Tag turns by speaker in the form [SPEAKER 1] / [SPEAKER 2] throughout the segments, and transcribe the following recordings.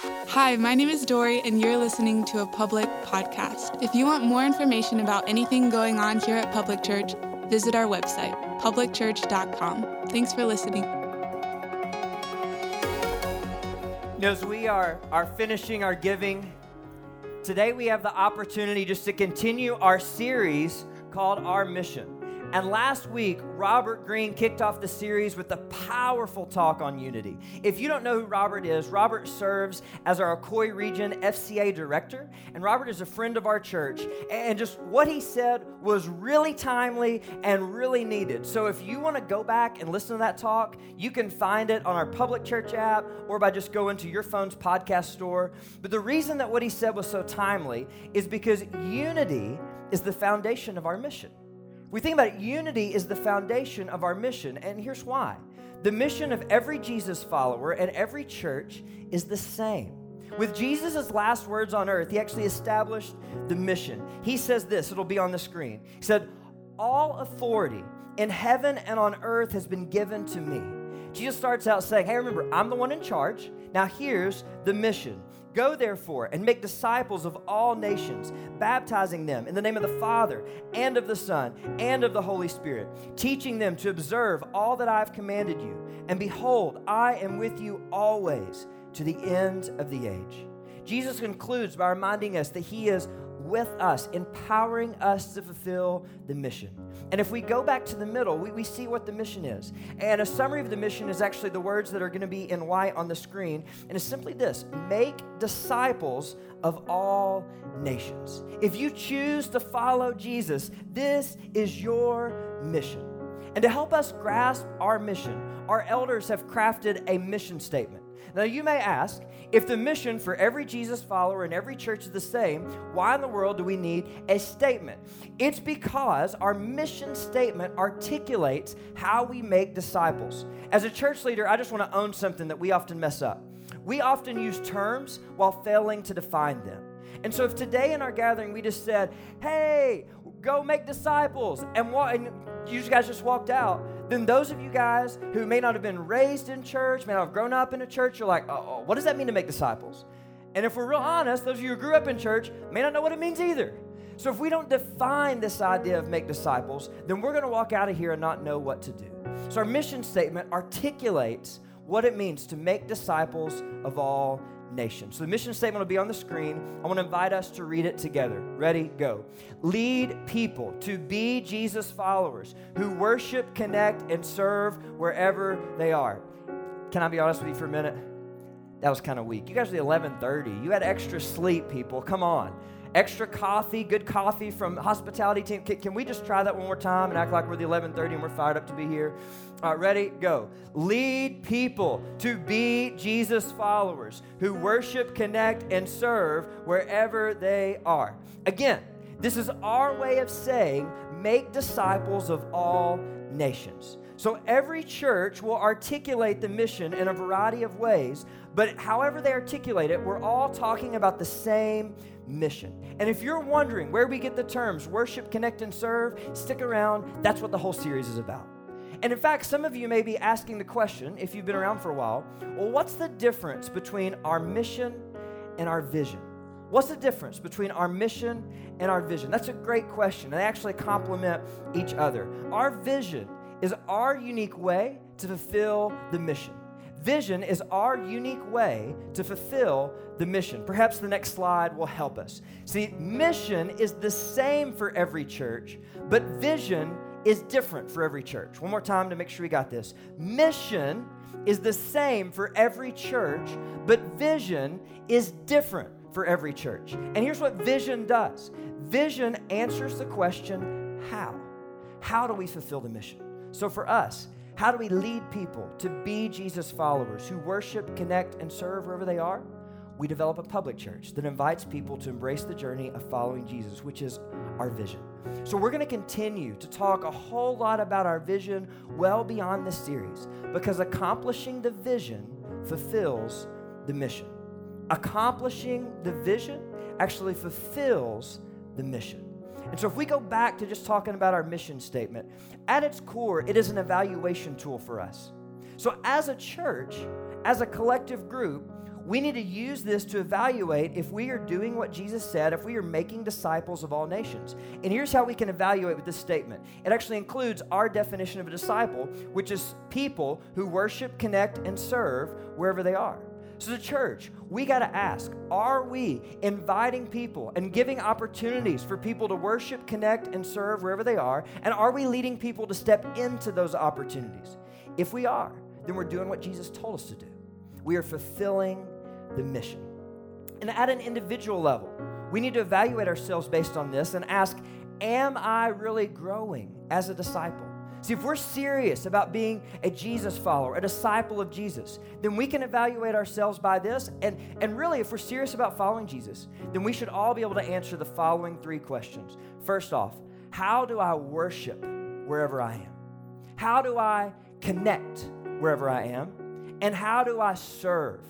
[SPEAKER 1] Hi, my name is Dory, and you're listening to a public podcast. If you want more information about anything going on here at Public Church, visit our website, publicchurch.com. Thanks for listening.
[SPEAKER 2] As we are, are finishing our giving, today we have the opportunity just to continue our series called Our Mission. And last week, Robert Greene kicked off the series with a powerful talk on unity. If you don't know who Robert is, Robert serves as our Ocoee Region FCA director, and Robert is a friend of our church. And just what he said was really timely and really needed. So if you want to go back and listen to that talk, you can find it on our public church app or by just going to your phone's podcast store. But the reason that what he said was so timely is because unity is the foundation of our mission. We think about it, unity is the foundation of our mission, and here's why. The mission of every Jesus follower and every church is the same. With Jesus' last words on earth, he actually established the mission. He says this, it'll be on the screen. He said, All authority in heaven and on earth has been given to me. Jesus starts out saying, Hey, remember, I'm the one in charge. Now here's the mission Go therefore and make disciples of all nations, baptizing them in the name of the Father and of the Son and of the Holy Spirit, teaching them to observe all that I have commanded you. And behold, I am with you always to the end of the age. Jesus concludes by reminding us that He is with us, empowering us to fulfill the mission. And if we go back to the middle, we, we see what the mission is. And a summary of the mission is actually the words that are going to be in white on the screen. And it's simply this make disciples of all nations. If you choose to follow Jesus, this is your mission. And to help us grasp our mission, our elders have crafted a mission statement. Now, you may ask if the mission for every Jesus follower in every church is the same, why in the world do we need a statement? It's because our mission statement articulates how we make disciples. As a church leader, I just want to own something that we often mess up. We often use terms while failing to define them. And so, if today in our gathering we just said, hey, go make disciples, and, what, and you guys just walked out, then those of you guys who may not have been raised in church, may not have grown up in a church, you're like, oh, what does that mean to make disciples? And if we're real honest, those of you who grew up in church may not know what it means either. So if we don't define this idea of make disciples, then we're going to walk out of here and not know what to do. So our mission statement articulates what it means to make disciples of all nation. So the mission statement will be on the screen. I want to invite us to read it together. Ready? Go. Lead people to be Jesus followers who worship, connect, and serve wherever they are. Can I be honest with you for a minute? That was kind of weak. You guys are the 11:30. You had extra sleep, people. Come on extra coffee, good coffee from hospitality team. Can, can, we just try that one more time and act like we're the 11:30 and we're fired up to be here? All right, ready? Go. Lead people to be Jesus followers who worship, connect, and serve wherever they are. Again, this is our way of saying make disciples of all nations. So every church will articulate the mission in a variety of ways, but however they articulate it, we're all talking about the same mission. And if you're wondering where we get the terms worship, connect, and serve, stick around. That's what the whole series is about. And in fact, some of you may be asking the question, if you've been around for a while, well, what's the difference between our mission and our vision? What's the difference between our mission and our vision? That's a great question. They actually complement each other. Our vision is our unique way to fulfill the mission. Vision is our unique way to fulfill the mission. Perhaps the next slide will help us. See, mission is the same for every church, but vision is different for every church. One more time to make sure we got this. Mission is the same for every church, but vision is different for every church. And here's what vision does vision answers the question how? How do we fulfill the mission? So for us, how do we lead people to be Jesus followers who worship, connect, and serve wherever they are? We develop a public church that invites people to embrace the journey of following Jesus, which is our vision. So, we're going to continue to talk a whole lot about our vision well beyond this series because accomplishing the vision fulfills the mission. Accomplishing the vision actually fulfills the mission. And so, if we go back to just talking about our mission statement, at its core, it is an evaluation tool for us. So, as a church, as a collective group, we need to use this to evaluate if we are doing what Jesus said, if we are making disciples of all nations. And here's how we can evaluate with this statement it actually includes our definition of a disciple, which is people who worship, connect, and serve wherever they are. So, the church, we got to ask are we inviting people and giving opportunities for people to worship, connect, and serve wherever they are? And are we leading people to step into those opportunities? If we are, then we're doing what Jesus told us to do. We are fulfilling the mission. And at an individual level, we need to evaluate ourselves based on this and ask Am I really growing as a disciple? See, if we're serious about being a Jesus follower, a disciple of Jesus, then we can evaluate ourselves by this. And, and really, if we're serious about following Jesus, then we should all be able to answer the following three questions. First off, how do I worship wherever I am? How do I connect wherever I am? And how do I serve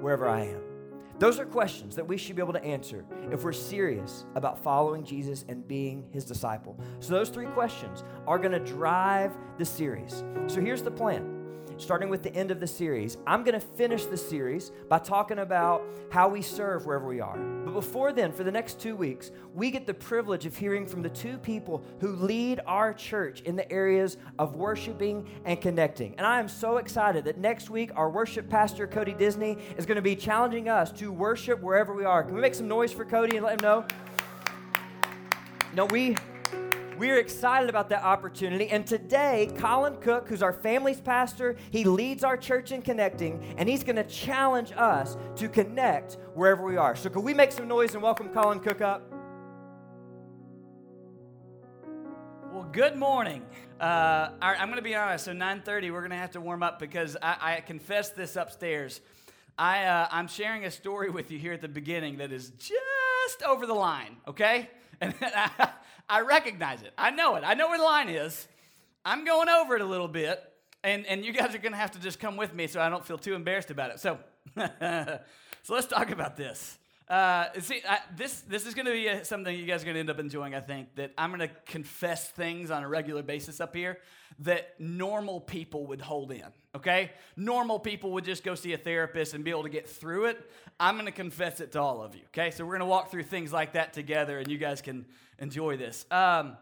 [SPEAKER 2] wherever I am? Those are questions that we should be able to answer if we're serious about following Jesus and being his disciple. So, those three questions are going to drive the series. So, here's the plan starting with the end of the series. I'm going to finish the series by talking about how we serve wherever we are. But before then, for the next two weeks, we get the privilege of hearing from the two people who lead our church in the areas of worshiping and connecting. And I am so excited that next week, our worship pastor, Cody Disney, is going to be challenging us to worship wherever we are. Can we make some noise for Cody and let him know? No, we we're excited about that opportunity. And today, Colin Cook, who's our family's pastor, he leads our church in connecting, and he's going to challenge us to connect wherever we are. So, could we make some noise and welcome Colin Cook up?
[SPEAKER 3] Well, good morning. Uh, I'm going to be honest. So 9:30, we're going to have to warm up because I, I confess this upstairs. I, uh, I'm sharing a story with you here at the beginning that is just over the line. Okay, and I, I recognize it. I know it. I know where the line is. I'm going over it a little bit, and, and you guys are going to have to just come with me so I don't feel too embarrassed about it. So, so let's talk about this. Uh, see, I, this this is going to be a, something you guys are going to end up enjoying. I think that I'm going to confess things on a regular basis up here that normal people would hold in. Okay, normal people would just go see a therapist and be able to get through it. I'm to confess it to all of you. Okay, so we're to walk through things like that together, and you guys can enjoy this. Um,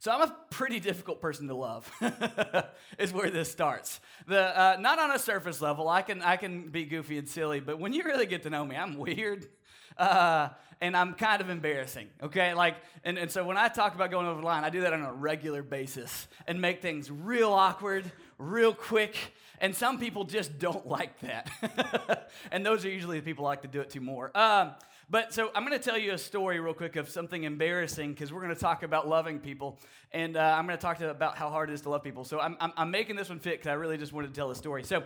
[SPEAKER 3] so I'm a pretty difficult person to love. is where this starts. The uh, not on a surface level. I can I can be goofy and silly, but when you really get to know me, I'm weird. Uh, and I'm kind of embarrassing, okay? Like, and, and so when I talk about going over the line, I do that on a regular basis and make things real awkward, real quick, and some people just don't like that. and those are usually the people I like to do it to more. Um, but so I'm going to tell you a story real quick of something embarrassing because we're going to talk about loving people. And uh, I'm going to talk about how hard it is to love people. So I'm, I'm, I'm making this one fit because I really just wanted to tell a story. So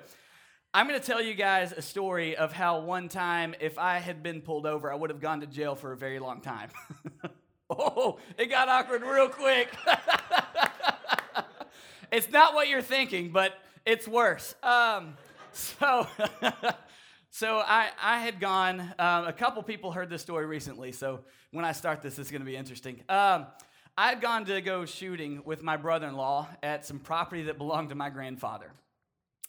[SPEAKER 3] I'm going to tell you guys a story of how one time, if I had been pulled over, I would have gone to jail for a very long time. oh, it got awkward real quick. It's not what you're thinking, but it's worse. Um, so. So I, I had gone, um, a couple people heard this story recently, so when I start this, it's going to be interesting. Um, I had gone to go shooting with my brother in law at some property that belonged to my grandfather.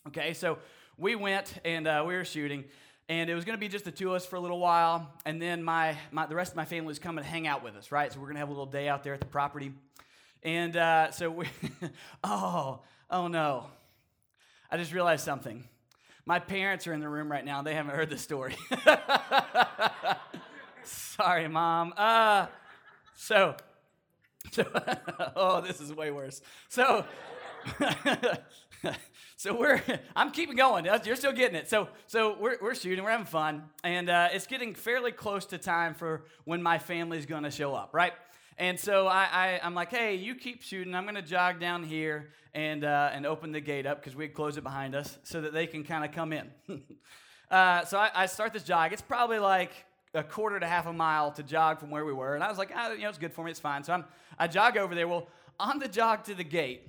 [SPEAKER 3] Okay, so we went and uh, we were shooting, and it was going to be just the two of us for a little while, and then my, my the rest of my family was coming to hang out with us, right? So we're going to have a little day out there at the property. And uh, so we, oh, oh no. I just realized something. My parents are in the room right now. They haven't heard the story. Sorry, mom. Uh, so, so oh, this is way worse. So, so we're I'm keeping going. You're still getting it. So, so we're, we're shooting. We're having fun, and uh, it's getting fairly close to time for when my family's going to show up, right? And so I, I, am like, hey, you keep shooting. I'm going to jog down here and, uh, and open the gate up because we close it behind us so that they can kind of come in. uh, so I, I, start this jog. It's probably like a quarter to half a mile to jog from where we were. And I was like, ah, you know, it's good for me. It's fine. So I'm, I jog over there. Well, on the jog to the gate,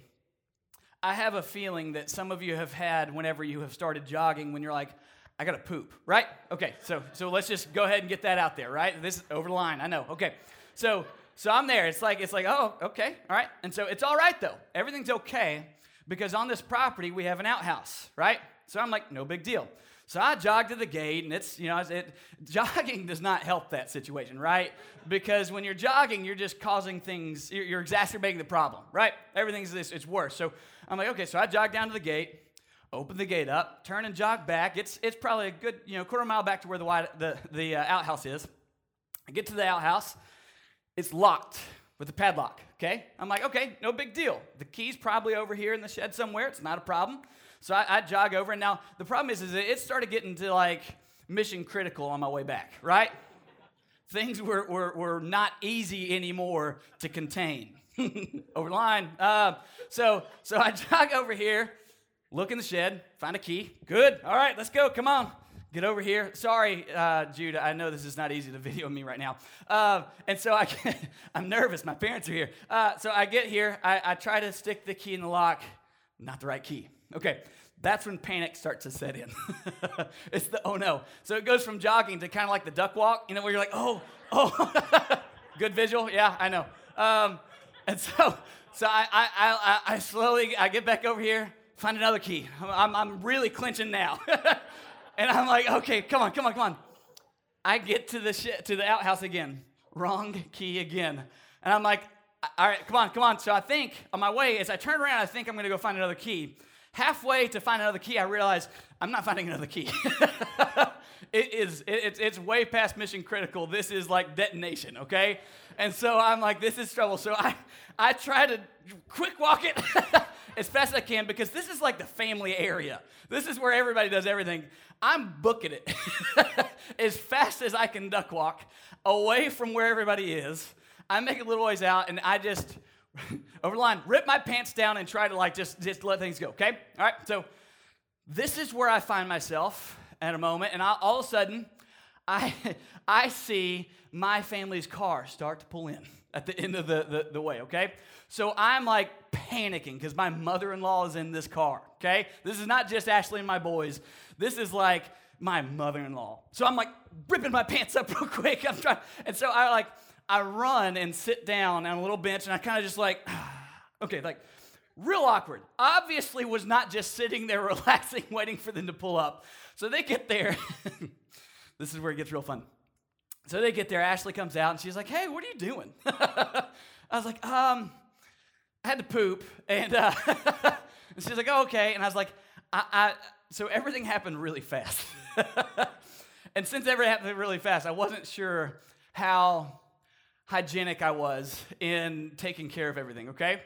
[SPEAKER 3] I have a feeling that some of you have had whenever you have started jogging when you're like, I got to poop, right? Okay, so so let's just go ahead and get that out there, right? This is over the line. I know. Okay. So so I'm there. It's like, it's like, oh, okay, all right. And so it's all right though. Everything's okay because on this property we have an outhouse, right? So I'm like, no big deal. So I jog to the gate, and it's, you know, it, jogging does not help that situation, right? Because when you're jogging, you're just causing things, you're, you're exacerbating the problem, right? Everything's this, it's worse. So I'm like, okay, so I jog down to the gate, open the gate up, turn and jog back. It's, it's probably a good, you know, quarter mile back to where the, the, the uh, outhouse is. I get to the outhouse, it's locked with a padlock, okay? I'm like, okay, no big deal. The key's probably over here in the shed somewhere, it's not a problem. So I, I jog over, and now the problem is, is it started getting to like mission critical on my way back, right? Things were, were, were not easy anymore to contain. over the line. Uh, so, so I jog over here, look in the shed, find a key. Good. All right, let's go. Come on. Get over here. Sorry, uh, Judah. I know this is not easy to video me right now. Uh, and so I, I'm nervous. My parents are here. Uh, so I get here. I, I try to stick the key in the lock. Not the right key. Okay, that's when panic starts to set in. it's the oh no. So it goes from jogging to kind of like the duck walk, you know, where you're like, oh, oh, good visual. Yeah, I know. Um, and so, so I, I, I, I, slowly I get back over here, find another key. I'm, I'm really clinching now, and I'm like, okay, come on, come on, come on. I get to the sh- to the outhouse again, wrong key again, and I'm like, all right, come on, come on. So I think on my way, as I turn around, I think I'm gonna go find another key. Halfway to find another key, I realize I'm not finding another key. it is, it, it's, it's way past mission critical. This is like detonation, okay? And so I'm like, this is trouble. So I, I try to quick walk it as fast as I can because this is like the family area. This is where everybody does everything. I'm booking it as fast as I can duck walk away from where everybody is. I make a little ways out and I just over the line, rip my pants down and try to like just, just let things go, okay? All right, so this is where I find myself at a moment, and I, all of a sudden, I, I see my family's car start to pull in at the end of the, the, the way, okay? So I'm like panicking because my mother in law is in this car, okay? This is not just Ashley and my boys. This is like my mother in law. So I'm like ripping my pants up real quick. I'm trying, and so I like, I run and sit down on a little bench and I kind of just like, okay, like real awkward. Obviously, was not just sitting there relaxing, waiting for them to pull up. So they get there. this is where it gets real fun. So they get there. Ashley comes out and she's like, "Hey, what are you doing?" I was like, "Um, I had to poop," and, uh, and she's like, oh, "Okay," and I was like, I, I so everything happened really fast. and since everything happened really fast, I wasn't sure how hygienic I was in taking care of everything, okay?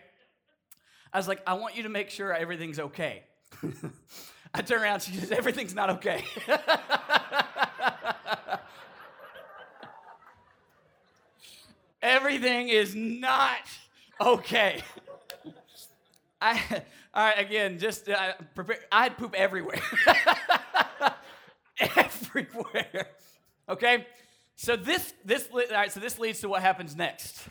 [SPEAKER 3] I was like, I want you to make sure everything's okay. I turn around, she says, Everything's not okay. Everything is not okay. I, all right, again, just uh, prepare. I had poop everywhere. everywhere. Okay? So this this all right, so this leads to what happens next.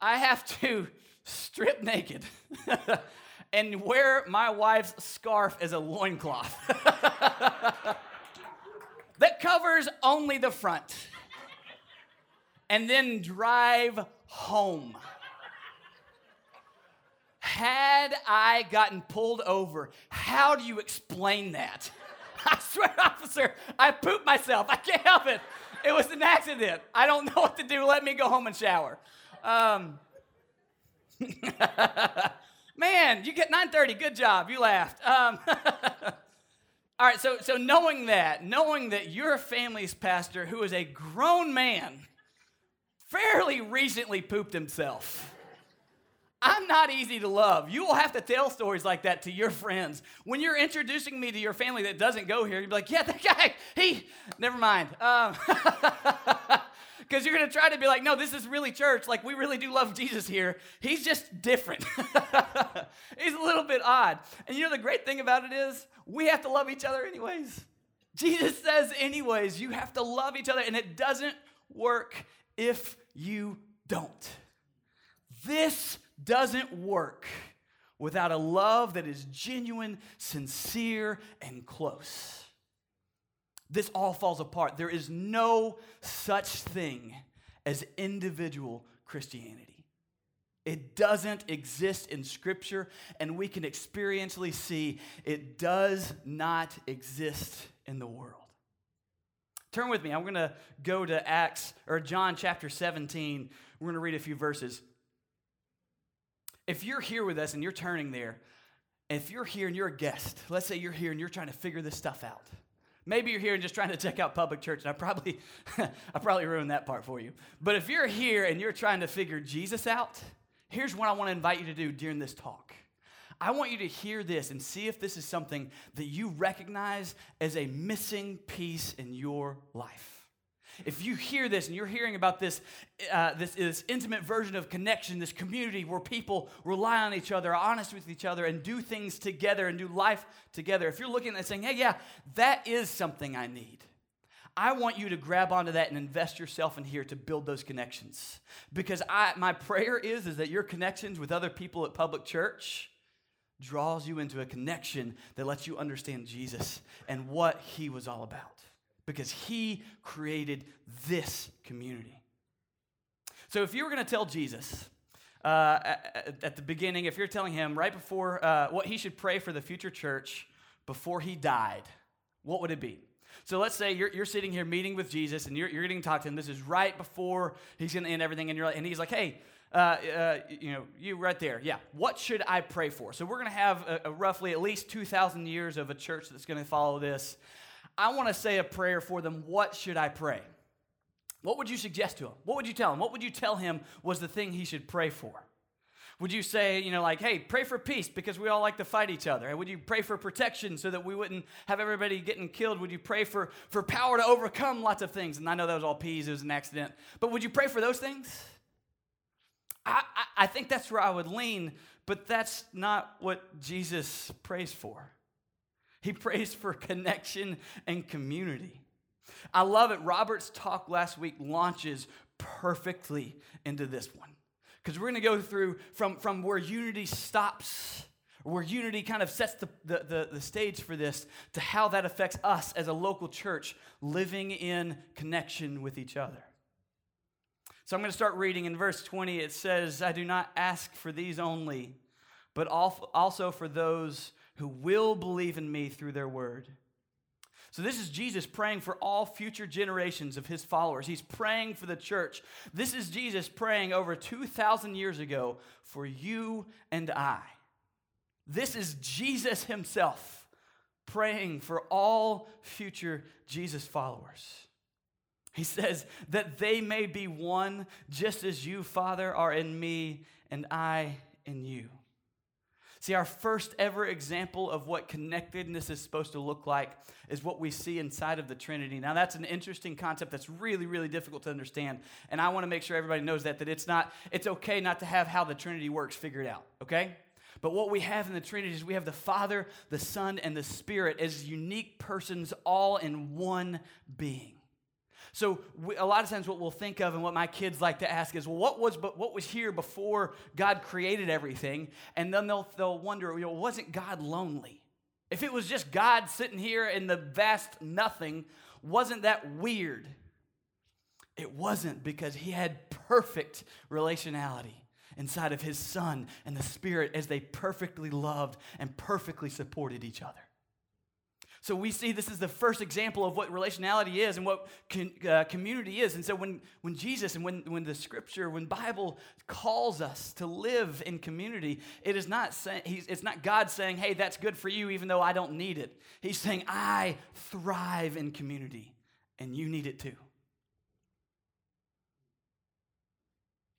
[SPEAKER 3] I have to strip naked and wear my wife's scarf as a loincloth that covers only the front. And then drive home. Had I gotten pulled over, how do you explain that? I swear, officer, I pooped myself. I can't help it. It was an accident. I don't know what to do. Let me go home and shower. Um, man, you get 9:30. Good job. You laughed. Um, all right. So, so knowing that, knowing that your family's pastor, who is a grown man, fairly recently pooped himself. I'm not easy to love. You will have to tell stories like that to your friends. When you're introducing me to your family that doesn't go here, you'll be like, yeah, that guy, he, never mind. Because um, you're going to try to be like, no, this is really church. Like, we really do love Jesus here. He's just different. He's a little bit odd. And you know, the great thing about it is, we have to love each other anyways. Jesus says, anyways, you have to love each other, and it doesn't work if you don't. This doesn't work without a love that is genuine, sincere, and close. This all falls apart. There is no such thing as individual Christianity. It doesn't exist in Scripture, and we can experientially see it does not exist in the world. Turn with me. I'm going to go to Acts or John chapter 17. We're going to read a few verses. If you're here with us and you're turning there, if you're here and you're a guest, let's say you're here and you're trying to figure this stuff out. Maybe you're here and just trying to check out public church, and I probably, I probably ruined that part for you. But if you're here and you're trying to figure Jesus out, here's what I want to invite you to do during this talk. I want you to hear this and see if this is something that you recognize as a missing piece in your life. If you hear this and you're hearing about this, uh, this, this intimate version of connection, this community where people rely on each other, are honest with each other, and do things together and do life together, if you're looking at saying, hey, yeah, that is something I need. I want you to grab onto that and invest yourself in here to build those connections. Because I, my prayer is, is that your connections with other people at public church draws you into a connection that lets you understand Jesus and what he was all about. Because he created this community. So if you were going to tell Jesus, uh, at, at, the beginning, if you're telling him right before uh, what he should pray for the future church before he died, what would it be? So let's say you're, you're sitting here meeting with Jesus and you're, you're getting to talk to him. This is right before he's going to end everything. And, you're, and he's like, hey, uh, uh, you know, you right there. Yeah. What should I pray for? So we're going to have a, a roughly at least 2,000 years of a church that's going to follow this. I want to say a prayer for them. What should I pray? What would you suggest to him? What would you tell him? What would you tell him was the thing he should pray for? Would you say, you know, like, hey, pray for peace because we all like to fight each other? And would you pray for protection so that we wouldn't have everybody getting killed? Would you pray for, for power to overcome lots of things? And I know that was all peas, it was an accident. But would you pray for those things? I, I, I think that's where I would lean, but that's not what Jesus prays for. He prays for connection and community. I love it. Robert's talk last week launches perfectly into this one. Because we're going to go through from, from where unity stops, where unity kind of sets the, the, the, the stage for this, to how that affects us as a local church living in connection with each other. So I'm going to start reading in verse 20. It says, I do not ask for these only, but also for those who will believe in me through their word so, this is Jesus praying for all future generations of his followers. He's praying for the church. This is Jesus praying over 2,000 years ago for you and I. This is Jesus himself praying for all future Jesus followers. He says that they may be one, just as you, Father, are in me and I in you. See, our first ever example of what connectedness is supposed to look like is what we see inside of the Trinity. Now, that's an interesting concept that's really, really difficult to understand. And I want to make sure everybody knows that, that it's not, it's okay not to have how the Trinity works figured out, okay? But what we have in the Trinity is we have the Father, the Son, and the Spirit as unique persons all in one being. So we, a lot of times, what we'll think of and what my kids like to ask is, well, what was but what was here before God created everything? And then they'll they'll wonder, you know, wasn't God lonely? If it was just God sitting here in the vast nothing, wasn't that weird? It wasn't because He had perfect relationality inside of His Son and the Spirit as they perfectly loved and perfectly supported each other. So we see this is the first example of what relationality is and what con, uh, community is. And so when, when Jesus and when, when the scripture, when Bible calls us to live in community, it is not saying, it's not God saying, hey, that's good for you even though I don't need it. He's saying, I thrive in community and you need it too.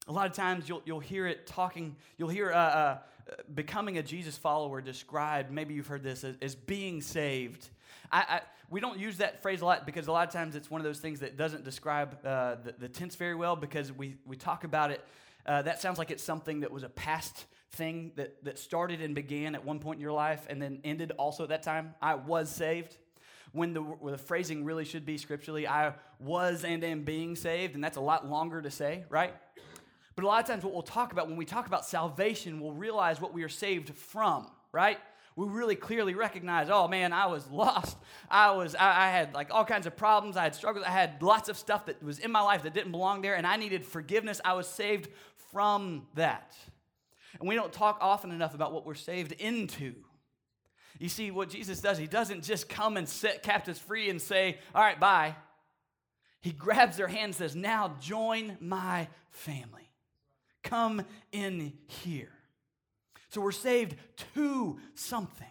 [SPEAKER 3] A lot of times you'll, you'll hear it talking, you'll hear uh, uh, becoming a Jesus follower described, maybe you've heard this, as, as being saved. I, I, we don't use that phrase a lot because a lot of times it's one of those things that doesn't describe uh, the, the, tense very well because we, we talk about it. Uh, that sounds like it's something that was a past thing that, that started and began at one point in your life and then ended also at that time. I was saved. When the, when the phrasing really should be scripturally, I was and am being saved, and that's a lot longer to say, right? But a lot of times, what we'll talk about when we talk about salvation, we'll realize what we are saved from, right? We really clearly recognize, oh man, I was lost. I was, I, I had like all kinds of problems. I had struggles. I had lots of stuff that was in my life that didn't belong there, and I needed forgiveness. I was saved from that. And we don't talk often enough about what we're saved into. You see, what Jesus does, he doesn't just come and set captives free and say, All right, bye. He grabs their hand and says, Now join my family. Come in here. So we're saved to something.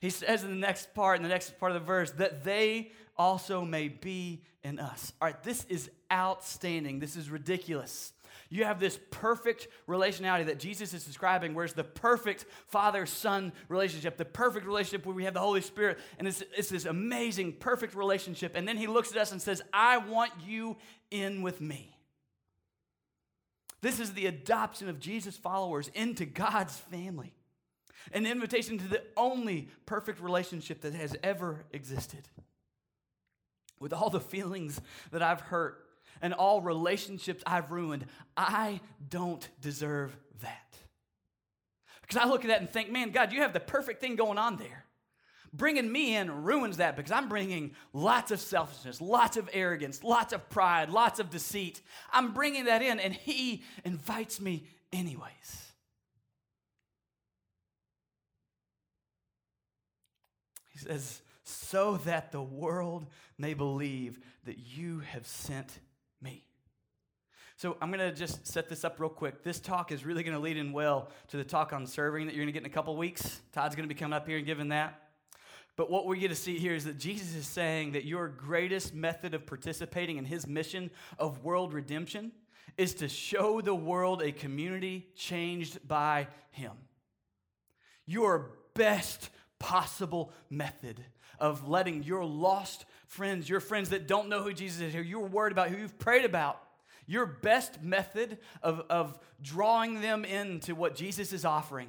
[SPEAKER 3] He says in the next part, in the next part of the verse, that they also may be in us. All right, this is outstanding. This is ridiculous. You have this perfect relationality that Jesus is describing, where it's the perfect father son relationship, the perfect relationship where we have the Holy Spirit, and it's, it's this amazing, perfect relationship. And then he looks at us and says, I want you in with me. This is the adoption of Jesus' followers into God's family, an invitation to the only perfect relationship that has ever existed. With all the feelings that I've hurt and all relationships I've ruined, I don't deserve that. Because I look at that and think, man, God, you have the perfect thing going on there. Bringing me in ruins that because I'm bringing lots of selfishness, lots of arrogance, lots of pride, lots of deceit. I'm bringing that in, and He invites me anyways. He says, so that the world may believe that you have sent me. So I'm going to just set this up real quick. This talk is really going to lead in well to the talk on serving that you're going to get in a couple weeks. Todd's going to be coming up here and giving that. But what we get to see here is that Jesus is saying that your greatest method of participating in his mission of world redemption is to show the world a community changed by him. Your best possible method of letting your lost friends, your friends that don't know who Jesus is, who you're worried about, who you've prayed about, your best method of, of drawing them into what Jesus is offering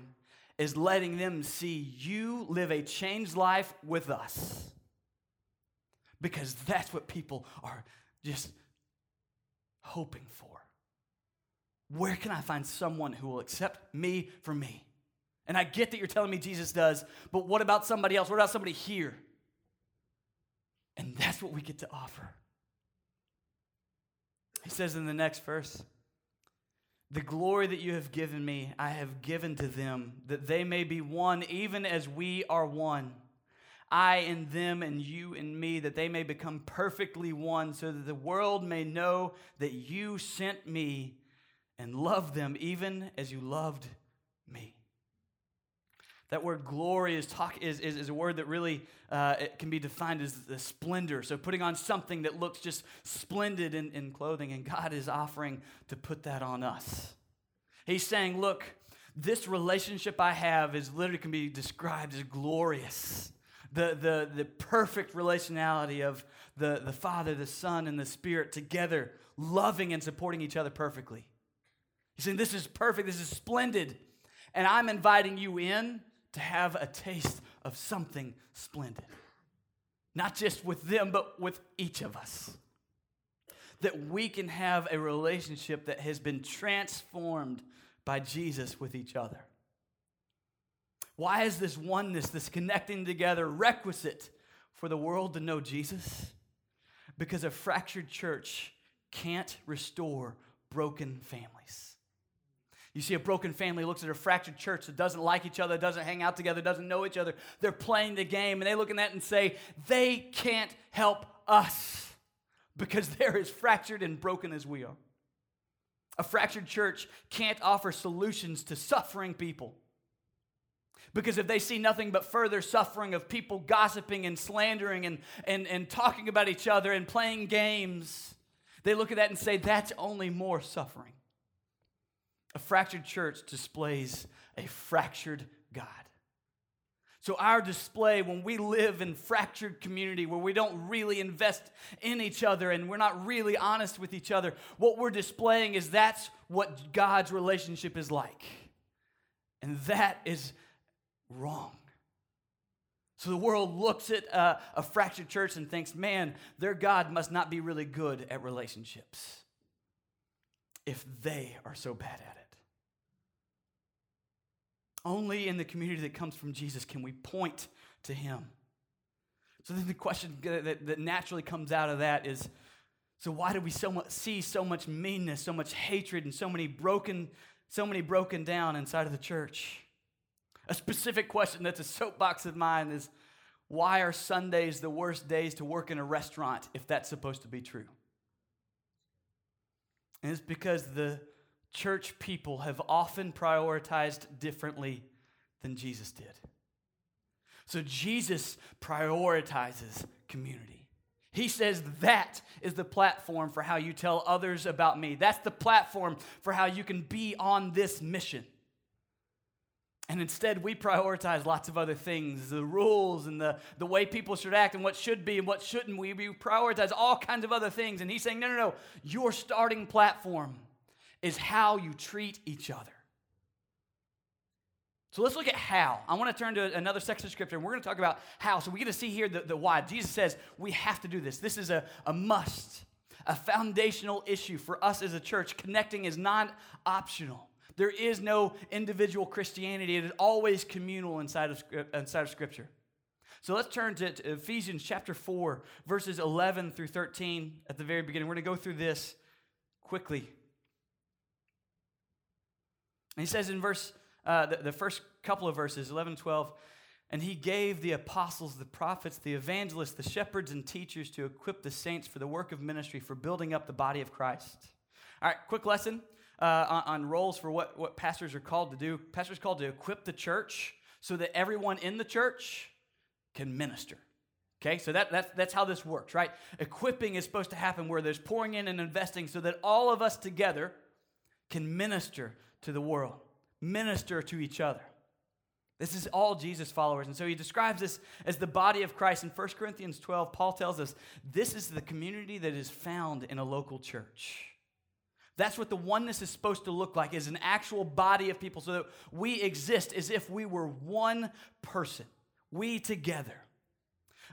[SPEAKER 3] is letting them see you live a changed life with us. Because that's what people are just hoping for. Where can I find someone who will accept me for me? And I get that you're telling me Jesus does, but what about somebody else? What about somebody here? And that's what we get to offer. He says in the next verse, the glory that you have given me, I have given to them, that they may be one, even as we are one. I in them, and you in me, that they may become perfectly one, so that the world may know that you sent me and loved them, even as you loved me. That word glory is, talk, is, is, is a word that really uh, it can be defined as the splendor. So putting on something that looks just splendid in, in clothing, and God is offering to put that on us. He's saying, look, this relationship I have is literally can be described as glorious. The, the, the perfect relationality of the, the Father, the Son, and the Spirit together, loving and supporting each other perfectly. He's saying, This is perfect, this is splendid. And I'm inviting you in to have a taste of something splendid. Not just with them, but with each of us. That we can have a relationship that has been transformed by Jesus with each other. Why is this oneness, this connecting together, requisite for the world to know Jesus? Because a fractured church can't restore broken families. You see a broken family looks at a fractured church that doesn't like each other, doesn't hang out together, doesn't know each other. They're playing the game, and they look at that and say, they can't help us because they're as fractured and broken as we are. A fractured church can't offer solutions to suffering people. Because if they see nothing but further suffering of people gossiping and slandering and, and, and talking about each other and playing games, they look at that and say, that's only more suffering. A fractured church displays a fractured God. So, our display, when we live in fractured community where we don't really invest in each other and we're not really honest with each other, what we're displaying is that's what God's relationship is like. And that is wrong. So the world looks at a, a fractured church and thinks, man, their God must not be really good at relationships if they are so bad at it. Only in the community that comes from Jesus can we point to him. So then the question that, that naturally comes out of that is so why do we so much, see so much meanness, so much hatred, and so many broken so many broken down inside of the church. A specific question that's a soapbox of mine is why are Sundays the worst days to work in a restaurant if that's supposed to be true? And it's because the church people have often prioritized differently than Jesus did. So Jesus prioritizes community. He says that is the platform for how you tell others about me. That's the platform for how you can be on this mission. And instead, we prioritize lots of other things the rules and the, the way people should act and what should be and what shouldn't we. We prioritize all kinds of other things. And he's saying, no, no, no. Your starting platform is how you treat each other. So let's look at how. I want to turn to another section of scripture, and we're going to talk about how. So we get to see here the, the why. Jesus says we have to do this. This is a, a must, a foundational issue for us as a church. Connecting is not optional. There is no individual Christianity. It is always communal inside of, inside of Scripture. So let's turn to, to Ephesians chapter 4, verses 11 through 13 at the very beginning. We're going to go through this quickly. And he says in verse, uh, the, the first couple of verses, 11 and 12, and he gave the apostles, the prophets, the evangelists, the shepherds, and teachers to equip the saints for the work of ministry, for building up the body of Christ. All right, quick lesson uh, on, on roles for what, what pastors are called to do. Pastors called to equip the church so that everyone in the church can minister. Okay, so that, that's, that's how this works, right? Equipping is supposed to happen where there's pouring in and investing so that all of us together can minister to the world, minister to each other. This is all Jesus followers. And so he describes this as the body of Christ. In 1 Corinthians 12, Paul tells us this is the community that is found in a local church. That's what the oneness is supposed to look like, is an actual body of people so that we exist as if we were one person, we together.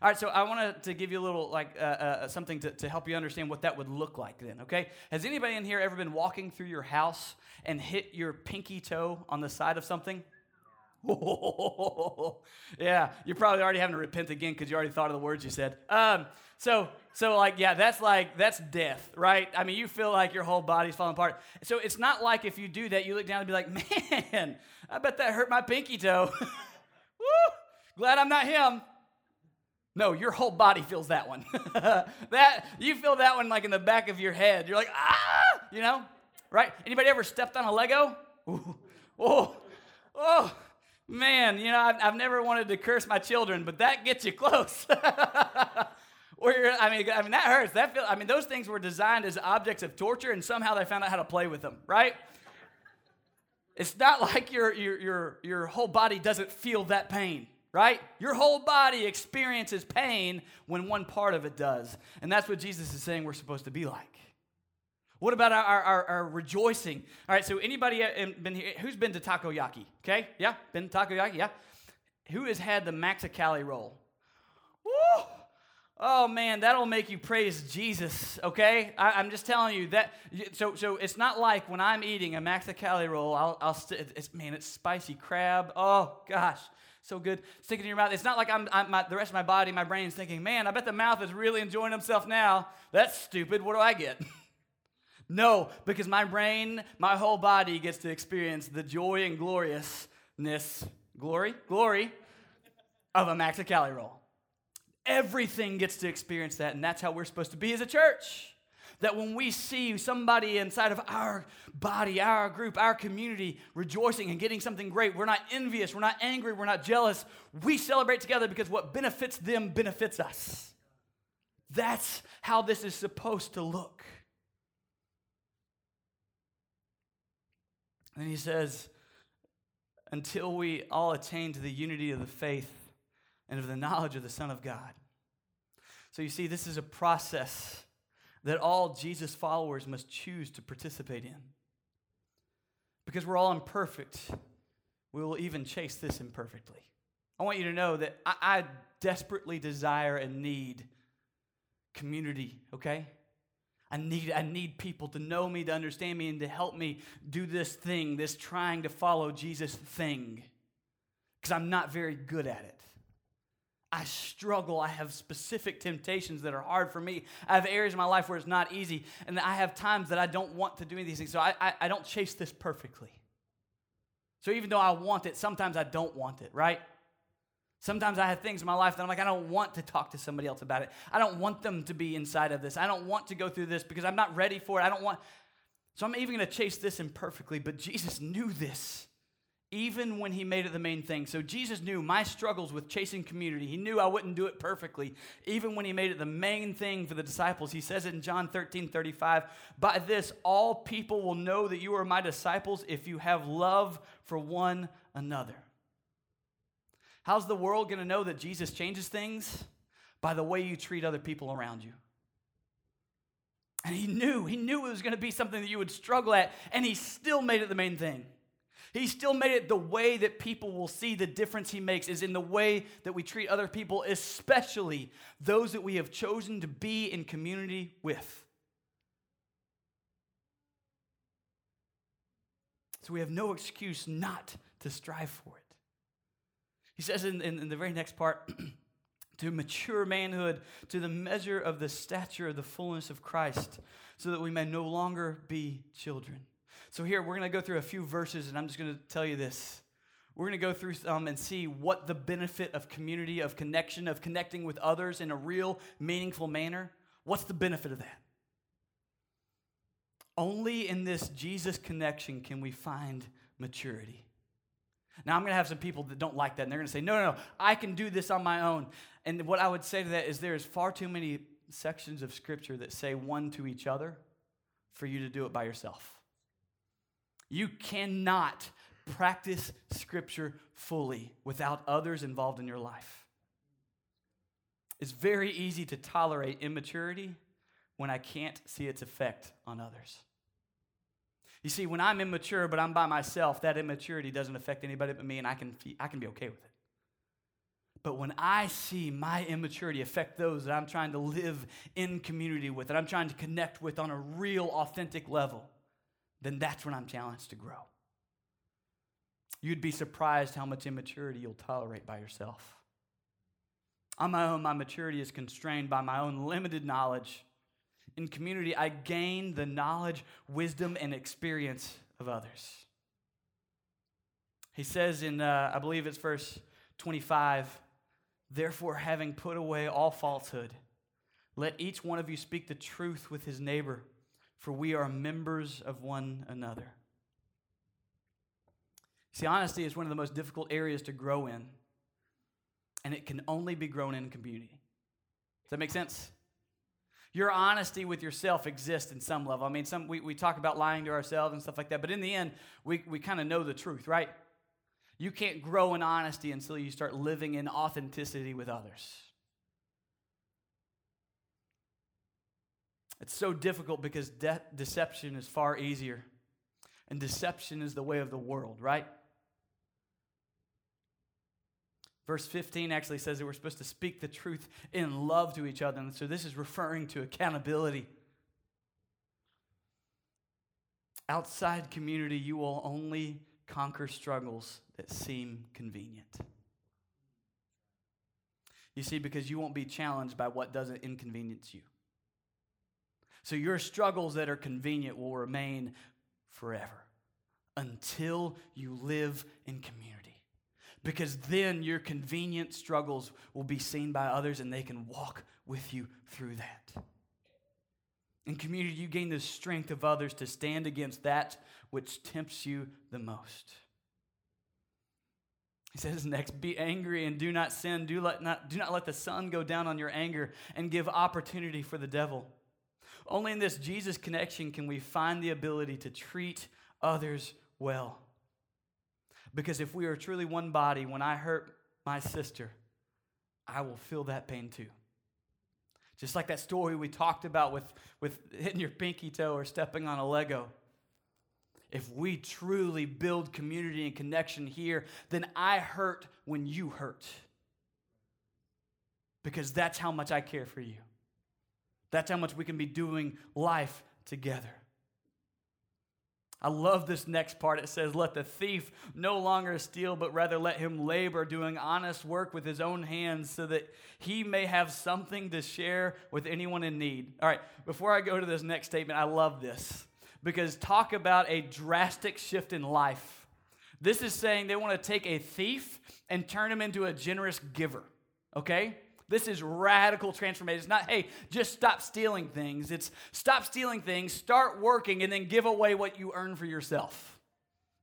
[SPEAKER 3] All right, so I wanted to give you a little, like, uh, uh, something to, to help you understand what that would look like then, okay? Has anybody in here ever been walking through your house and hit your pinky toe on the side of something? yeah, you're probably already having to repent again because you already thought of the words you said. Um, so, so like, yeah, that's like that's death, right? I mean, you feel like your whole body's falling apart. So it's not like if you do that, you look down and be like, man, I bet that hurt my pinky toe. Woo! Glad I'm not him. No, your whole body feels that one. that you feel that one like in the back of your head. You're like, ah, you know, right? Anybody ever stepped on a Lego? Ooh, oh, oh, man, you know, I've, I've never wanted to curse my children, but that gets you close. Where I mean, I mean that hurts. That feel. I mean, those things were designed as objects of torture, and somehow they found out how to play with them, right? It's not like your your your your whole body doesn't feel that pain, right? Your whole body experiences pain when one part of it does, and that's what Jesus is saying we're supposed to be like. What about our, our, our, rejoicing? All right, so anybody been here, who's been to takoyaki? Okay, yeah, been to takoyaki, yeah. Who has had the Mexicali roll? Woo! Oh man, that'll make you praise Jesus, okay? I, am just telling you that. So, so it's not like when I'm eating a Mexicali roll, I'll, I'll st- it's, man, it's spicy crab. Oh gosh, so good. Stick it in your mouth. It's not like I'm, I'm my, the rest of my body, my brain's thinking, man, I bet the mouth is really enjoying himself now. That's stupid. What do I get? no, because my brain, my whole body gets to experience the joy and gloriousness, glory, glory of a Mexicali roll. Everything gets to experience that, and that's how we're supposed to be as a church. That when we see somebody inside of our body, our group, our community rejoicing and getting something great, we're not envious, we're not angry, we're not jealous. We celebrate together because what benefits them benefits us. That's how this is supposed to look. And he says, until we all attain to the unity of the faith and of the knowledge of the Son of God. So you see, this is a process that all Jesus followers must choose to participate in. Because we're all imperfect, we will even chase this imperfectly. I want you to know that I, I desperately desire and need community, okay? I need, I need people to know me, to understand me, and to help me do this thing, this trying to follow Jesus thing. Because I'm not very good at it. I struggle. I have specific temptations that are hard for me. I have areas in my life where it's not easy, and I have times that I don't want to do these things. So I, I, I don't chase this perfectly. So even though I want it, sometimes I don't want it, right? Sometimes I have things in my life that I'm like, I don't want to talk to somebody else about it. I don't want them to be inside of this. I don't want to go through this because I'm not ready for it. I don't want. So I'm even going to chase this imperfectly, but Jesus knew this even when he made it the main thing. So Jesus knew my struggles with chasing community. He knew I wouldn't do it perfectly, even when he made it the main thing for the disciples. He says it in John 13 35 By this, all people will know that you are my disciples if you have love for one another. How's the world going to know that Jesus changes things? By the way you treat other people around you. And he knew, he knew it was going to be something that you would struggle at, and he still made it the main thing. He still made it the way that people will see the difference he makes is in the way that we treat other people, especially those that we have chosen to be in community with. So we have no excuse not to strive for it. He says in, in, in the very next part, to mature manhood, to the measure of the stature of the fullness of Christ, so that we may no longer be children. So, here we're going to go through a few verses, and I'm just going to tell you this. We're going to go through some and see what the benefit of community, of connection, of connecting with others in a real, meaningful manner. What's the benefit of that? Only in this Jesus connection can we find maturity. Now, I'm going to have some people that don't like that, and they're going to say, no, no, no, I can do this on my own. And what I would say to that is there is far too many sections of Scripture that say one to each other for you to do it by yourself. You cannot practice Scripture fully without others involved in your life. It's very easy to tolerate immaturity when I can't see its effect on others. You see, when I'm immature, but I'm by myself, that immaturity doesn't affect anybody but me, and I can, I can be okay with it. But when I see my immaturity affect those that I'm trying to live in community with, that I'm trying to connect with on a real, authentic level, then that's when I'm challenged to grow. You'd be surprised how much immaturity you'll tolerate by yourself. On my own, my maturity is constrained by my own limited knowledge in community, I gain the knowledge, wisdom, and experience of others. He says in, uh, I believe it's verse 25, therefore, having put away all falsehood, let each one of you speak the truth with his neighbor, for we are members of one another. See, honesty is one of the most difficult areas to grow in, and it can only be grown in community. Does that make sense? your honesty with yourself exists in some level. I mean, some we, we talk about lying to ourselves and stuff like that, but in the end, we, we kind of know the truth, right? You can't grow in honesty until you start living in authenticity with others. It's so difficult because de- deception is far easier. And deception is the way of the world, right? Verse 15 actually says that we're supposed to speak the truth in love to each other. And so this is referring to accountability. Outside community, you will only conquer struggles that seem convenient. You see, because you won't be challenged by what doesn't inconvenience you. So your struggles that are convenient will remain forever until you live in community because then your convenient struggles will be seen by others and they can walk with you through that. In community, you gain the strength of others to stand against that which tempts you the most. He says next, be angry and do not sin. Do, let not, do not let the sun go down on your anger and give opportunity for the devil. Only in this Jesus connection can we find the ability to treat others well. Because if we are truly one body, when I hurt my sister, I will feel that pain too. Just like that story we talked about with, with hitting your pinky toe or stepping on a Lego. If we truly build community and connection here, then I hurt when you hurt. Because that's how much I care for you. That's how much we can be doing life together. I love this next part. It says, Let the thief no longer steal, but rather let him labor, doing honest work with his own hands, so that he may have something to share with anyone in need. All right, before I go to this next statement, I love this because talk about a drastic shift in life. This is saying they want to take a thief and turn him into a generous giver, okay? This is radical transformation. It's not, hey, just stop stealing things. It's stop stealing things, start working, and then give away what you earn for yourself.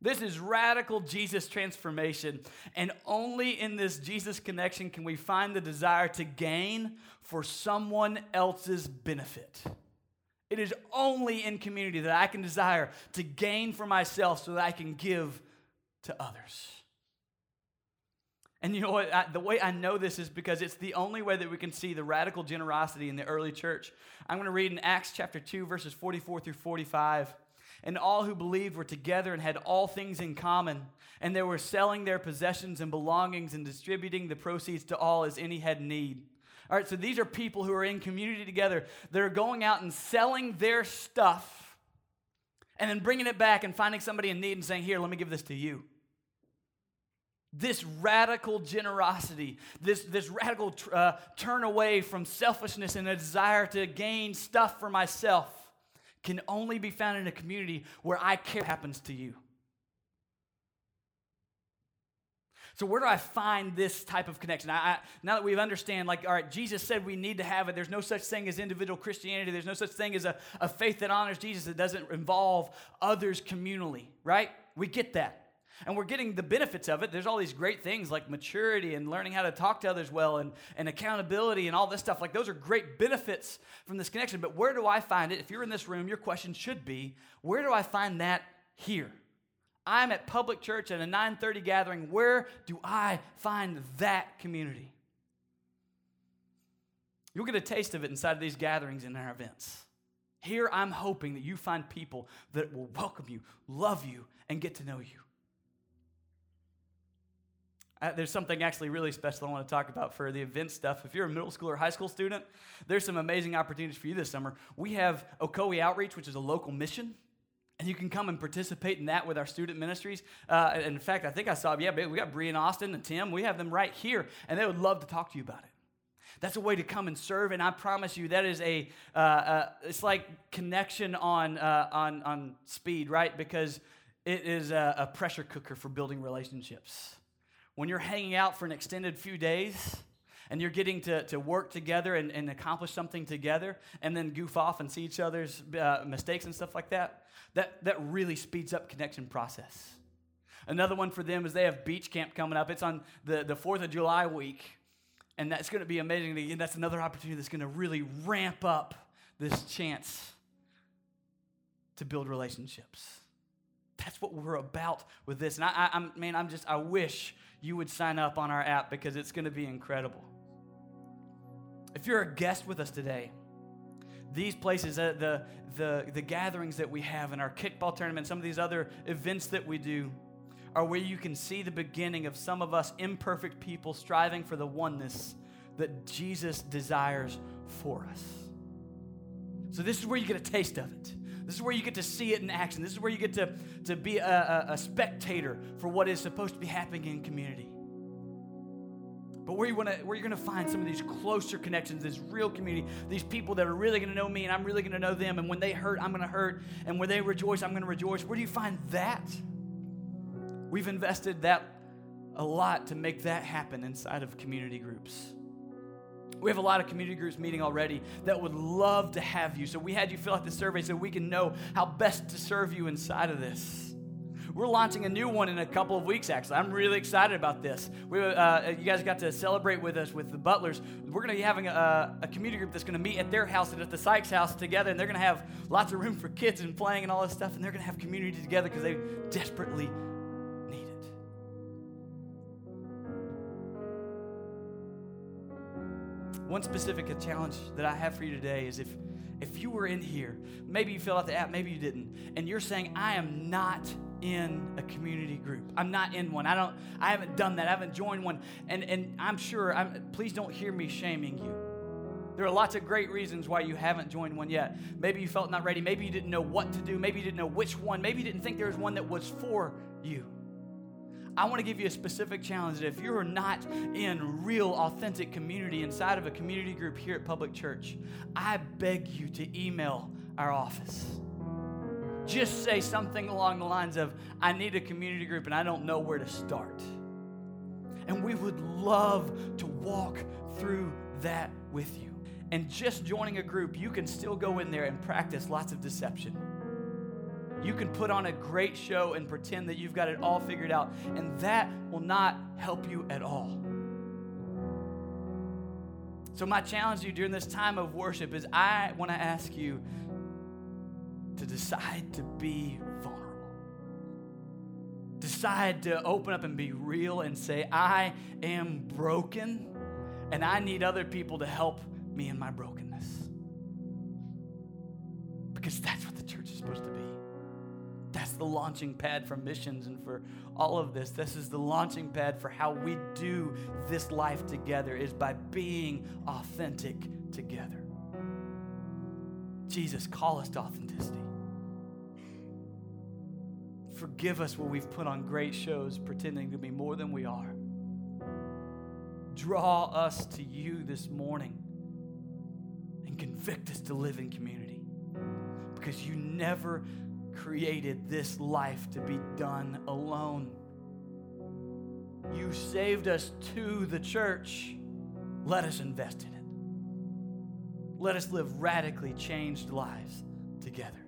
[SPEAKER 3] This is radical Jesus transformation. And only in this Jesus connection can we find the desire to gain for someone else's benefit. It is only in community that I can desire to gain for myself so that I can give to others. And you know what? I, the way I know this is because it's the only way that we can see the radical generosity in the early church. I'm going to read in Acts chapter 2, verses 44 through 45. And all who believed were together and had all things in common. And they were selling their possessions and belongings and distributing the proceeds to all as any had need. All right, so these are people who are in community together. They're going out and selling their stuff and then bringing it back and finding somebody in need and saying, Here, let me give this to you. This radical generosity, this, this radical uh, turn away from selfishness and a desire to gain stuff for myself can only be found in a community where I care happens to you. So where do I find this type of connection? I, I, now that we understand, like, all right, Jesus said we need to have it. There's no such thing as individual Christianity. There's no such thing as a, a faith that honors Jesus that doesn't involve others communally, right? We get that. And we're getting the benefits of it. There's all these great things like maturity and learning how to talk to others well and, and accountability and all this stuff. Like, those are great benefits from this connection. But where do I find it? If you're in this room, your question should be where do I find that here? I'm at public church at a 9:30 gathering. Where do I find that community? You'll get a taste of it inside of these gatherings and our events. Here I'm hoping that you find people that will welcome you, love you, and get to know you. Uh, there's something actually really special I want to talk about for the event stuff. If you're a middle school or high school student, there's some amazing opportunities for you this summer. We have Ocoee Outreach, which is a local mission and you can come and participate in that with our student ministries. Uh, in fact, I think I saw, yeah, we got Bree and Austin and Tim. We have them right here, and they would love to talk to you about it. That's a way to come and serve, and I promise you, that is a, uh, uh, it's like connection on, uh, on, on speed, right? Because it is a, a pressure cooker for building relationships. When you're hanging out for an extended few days, and you're getting to, to work together and, and accomplish something together and then goof off and see each other's uh, mistakes and stuff like that, that, that really speeds up connection process. Another one for them is they have beach camp coming up. It's on the, the 4th of July week. And that's going to be amazing. And that's another opportunity that's going to really ramp up this chance to build relationships. That's what we're about with this. And I, I, I'm, man, I'm just, I wish you would sign up on our app because it's going to be incredible. If you're a guest with us today, these places, uh, the, the, the gatherings that we have and our kickball tournament, some of these other events that we do, are where you can see the beginning of some of us imperfect people striving for the oneness that Jesus desires for us. So, this is where you get a taste of it. This is where you get to see it in action. This is where you get to, to be a, a, a spectator for what is supposed to be happening in community. But where, you wanna, where you're going to find some of these closer connections, this real community, these people that are really going to know me and I'm really going to know them. And when they hurt, I'm going to hurt. And when they rejoice, I'm going to rejoice. Where do you find that? We've invested that a lot to make that happen inside of community groups. We have a lot of community groups meeting already that would love to have you. So we had you fill out the survey so we can know how best to serve you inside of this. We're launching a new one in a couple of weeks, actually. I'm really excited about this. We, uh, you guys got to celebrate with us with the Butlers. We're going to be having a, a community group that's going to meet at their house and at the Sykes house together, and they're going to have lots of room for kids and playing and all this stuff, and they're going to have community together because they desperately One specific challenge that I have for you today is if if you were in here, maybe you filled out the app, maybe you didn't, and you're saying, I am not in a community group. I'm not in one. I don't I haven't done that. I haven't joined one. And and I'm sure I'm please don't hear me shaming you. There are lots of great reasons why you haven't joined one yet. Maybe you felt not ready. Maybe you didn't know what to do. Maybe you didn't know which one. Maybe you didn't think there was one that was for you. I want to give you a specific challenge that if you're not in real, authentic community inside of a community group here at Public Church, I beg you to email our office just say something along the lines of, I need a community group and I don't know where to start. And we would love to walk through that with you. And just joining a group, you can still go in there and practice lots of deception. You can put on a great show and pretend that you've got it all figured out, and that will not help you at all. So, my challenge to you during this time of worship is I want to ask you to decide to be vulnerable. Decide to open up and be real and say, I am broken and I need other people to help me in my brokenness. Launching pad for missions and for all of this. This is the launching pad for how we do this life together is by being authentic together. Jesus, call us to authenticity. Forgive us where we've put on great shows pretending to be more than we are. Draw us to you this morning and convict us to live in community because you never created this life to be done alone. You saved us to the church. Let us invest in it. Let us live radically changed lives together.